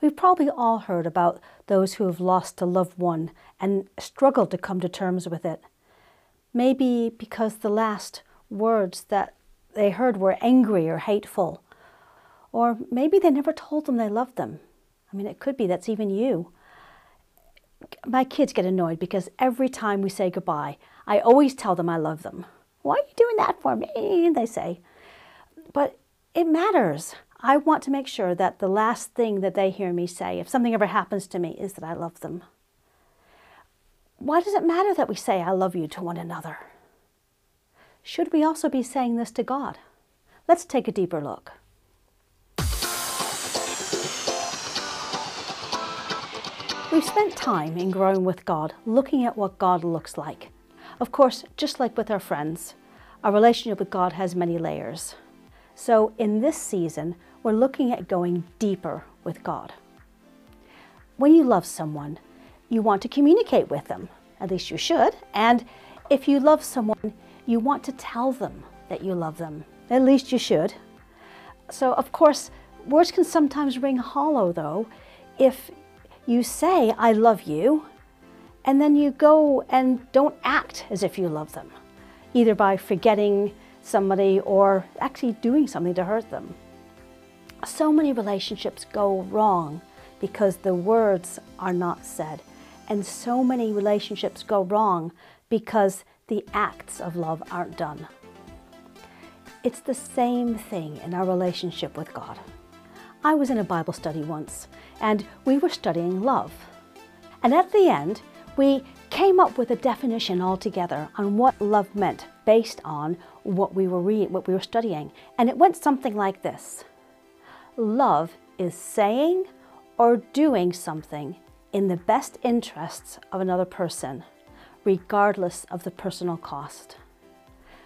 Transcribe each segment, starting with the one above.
We've probably all heard about those who have lost a loved one and struggled to come to terms with it. Maybe because the last words that they heard were angry or hateful. Or maybe they never told them they loved them. I mean, it could be that's even you. My kids get annoyed because every time we say goodbye, I always tell them I love them. Why are you doing that for me? They say. But it matters. I want to make sure that the last thing that they hear me say, if something ever happens to me, is that I love them. Why does it matter that we say I love you to one another? Should we also be saying this to God? Let's take a deeper look. We've spent time in growing with God, looking at what God looks like. Of course, just like with our friends, our relationship with God has many layers. So in this season, we're looking at going deeper with God. When you love someone, you want to communicate with them. At least you should. And if you love someone, you want to tell them that you love them. At least you should. So, of course, words can sometimes ring hollow, though, if you say, I love you, and then you go and don't act as if you love them, either by forgetting somebody or actually doing something to hurt them. So many relationships go wrong because the words are not said. And so many relationships go wrong because the acts of love aren't done. It's the same thing in our relationship with God. I was in a Bible study once, and we were studying love. And at the end, we came up with a definition altogether on what love meant based on what we were reading, what we were studying. And it went something like this. Love is saying or doing something in the best interests of another person, regardless of the personal cost.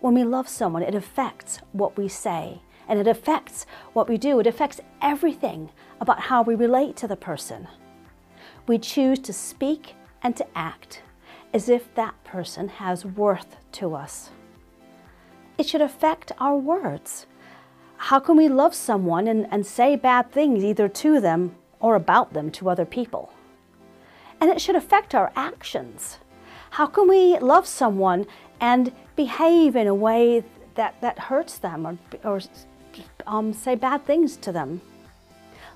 When we love someone, it affects what we say and it affects what we do. It affects everything about how we relate to the person. We choose to speak and to act as if that person has worth to us. It should affect our words. How can we love someone and, and say bad things either to them or about them to other people? And it should affect our actions. How can we love someone and behave in a way that, that hurts them or, or um, say bad things to them?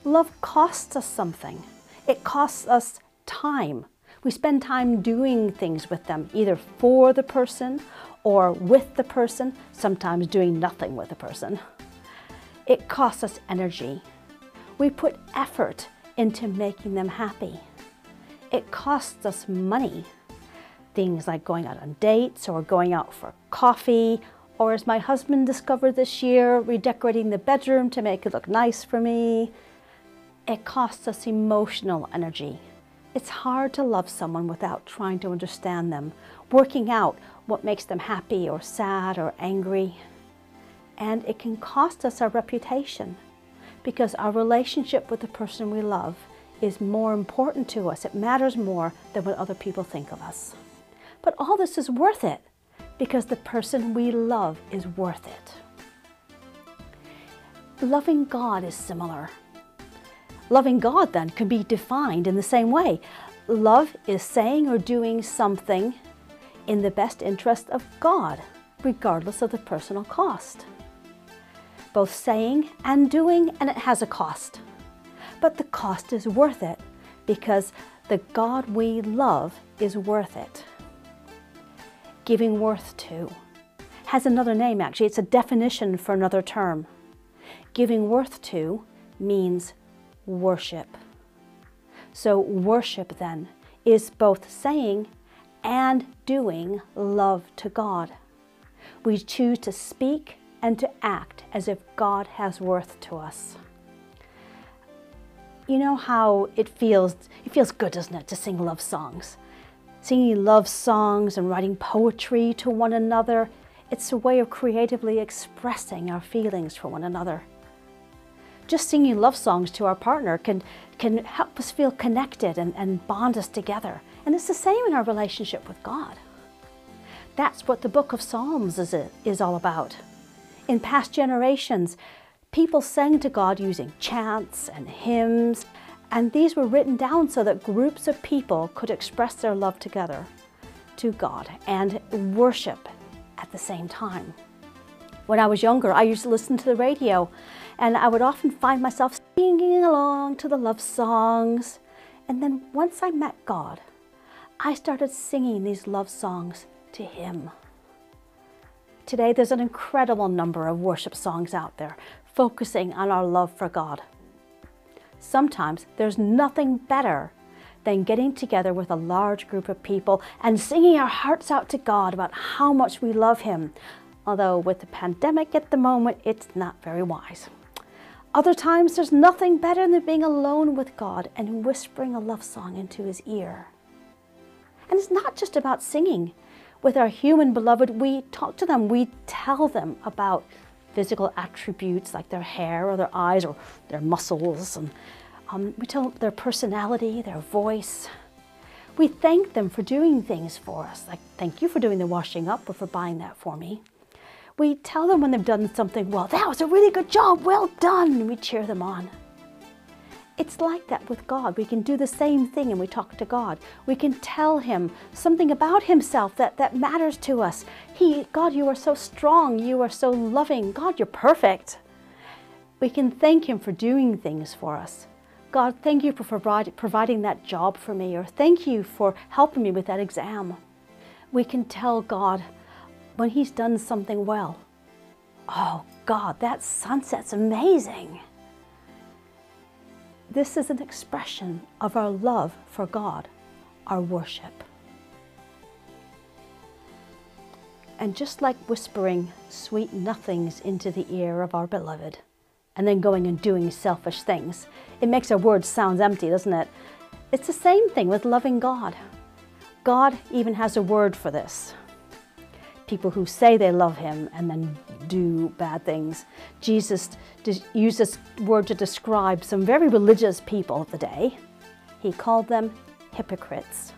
Love costs us something. It costs us time. We spend time doing things with them, either for the person or with the person, sometimes doing nothing with the person. It costs us energy. We put effort into making them happy. It costs us money. Things like going out on dates or going out for coffee, or as my husband discovered this year, redecorating the bedroom to make it look nice for me. It costs us emotional energy. It's hard to love someone without trying to understand them, working out what makes them happy or sad or angry. And it can cost us our reputation because our relationship with the person we love is more important to us. It matters more than what other people think of us. But all this is worth it because the person we love is worth it. Loving God is similar. Loving God, then, can be defined in the same way. Love is saying or doing something in the best interest of God, regardless of the personal cost. Both saying and doing, and it has a cost. But the cost is worth it because the God we love is worth it. Giving worth to has another name actually, it's a definition for another term. Giving worth to means worship. So, worship then is both saying and doing love to God. We choose to speak and to act as if God has worth to us. You know how it feels, it feels good, doesn't it, to sing love songs? Singing love songs and writing poetry to one another, it's a way of creatively expressing our feelings for one another just singing love songs to our partner can, can help us feel connected and, and bond us together. And it's the same in our relationship with God. That's what the book of Psalms is, is all about. In past generations, people sang to God using chants and hymns, And these were written down so that groups of people could express their love together to God and worship at the same time. When I was younger, I used to listen to the radio and I would often find myself singing along to the love songs. And then once I met God, I started singing these love songs to Him. Today, there's an incredible number of worship songs out there focusing on our love for God. Sometimes there's nothing better than getting together with a large group of people and singing our hearts out to God about how much we love Him. Although, with the pandemic at the moment, it's not very wise. Other times, there's nothing better than being alone with God and whispering a love song into His ear. And it's not just about singing. With our human beloved, we talk to them, we tell them about physical attributes like their hair or their eyes or their muscles. And um, we tell them their personality, their voice. We thank them for doing things for us, like thank you for doing the washing up or for buying that for me. We tell them when they've done something well, that was a really good job, well done, and we cheer them on. It's like that with God. We can do the same thing and we talk to God. We can tell Him something about Himself that, that matters to us. He, God, you are so strong. You are so loving. God, you're perfect. We can thank Him for doing things for us. God, thank you for provide, providing that job for me, or thank you for helping me with that exam. We can tell God when He's done something well. Oh, God, that sunset's amazing. This is an expression of our love for God, our worship. And just like whispering sweet nothings into the ear of our beloved, and then going and doing selfish things, it makes our words sound empty, doesn't it? It's the same thing with loving God. God even has a word for this people who say they love him and then do bad things. Jesus used this word to describe some very religious people of the day. He called them hypocrites.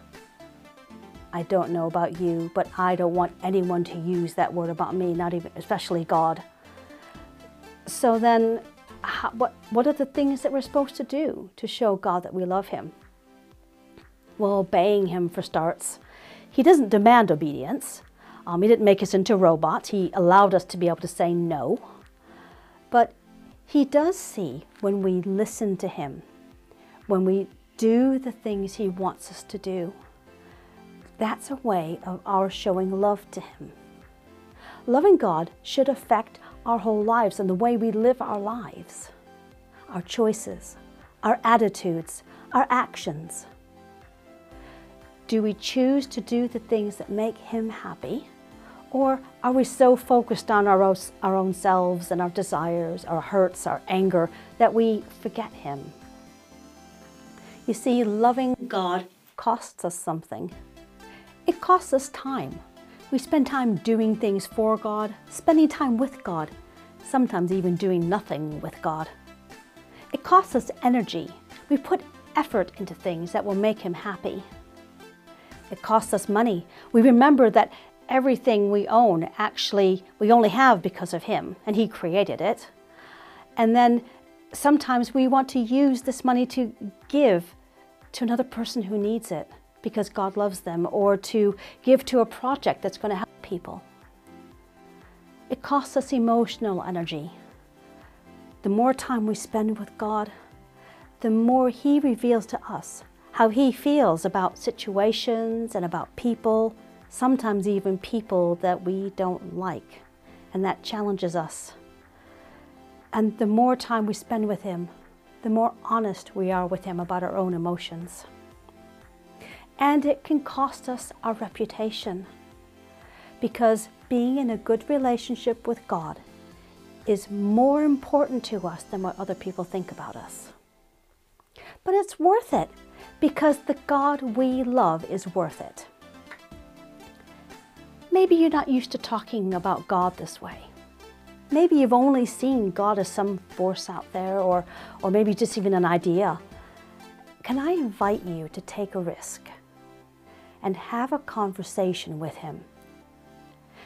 I don't know about you, but I don't want anyone to use that word about me, not even, especially God. So then, how, what, what are the things that we're supposed to do to show God that we love Him? Well, obeying Him for starts. He doesn't demand obedience, um, he didn't make us into robots. He allowed us to be able to say no. But he does see when we listen to him, when we do the things he wants us to do. That's a way of our showing love to him. Loving God should affect our whole lives and the way we live our lives, our choices, our attitudes, our actions. Do we choose to do the things that make him happy? Or are we so focused on our own, our own selves and our desires, our hurts, our anger, that we forget Him? You see, loving God costs us something. It costs us time. We spend time doing things for God, spending time with God, sometimes even doing nothing with God. It costs us energy. We put effort into things that will make Him happy. It costs us money. We remember that everything we own actually we only have because of him and he created it. And then sometimes we want to use this money to give to another person who needs it because God loves them or to give to a project that's going to help people. It costs us emotional energy. The more time we spend with God the more he reveals to us how he feels about situations and about people sometimes even people that we don't like, and that challenges us. And the more time we spend with Him, the more honest we are with Him about our own emotions. And it can cost us our reputation because being in a good relationship with God is more important to us than what other people think about us. But it's worth it because the God we love is worth it. Maybe you're not used to talking about God this way. Maybe you've only seen God as some force out there or, or maybe just even an idea. Can I invite you to take a risk and have a conversation with Him?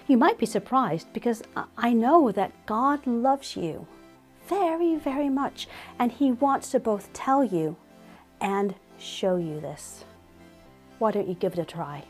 You might be surprised because I know that God loves you very, very much and He wants to both tell you and show you this. Why don't you give it a try?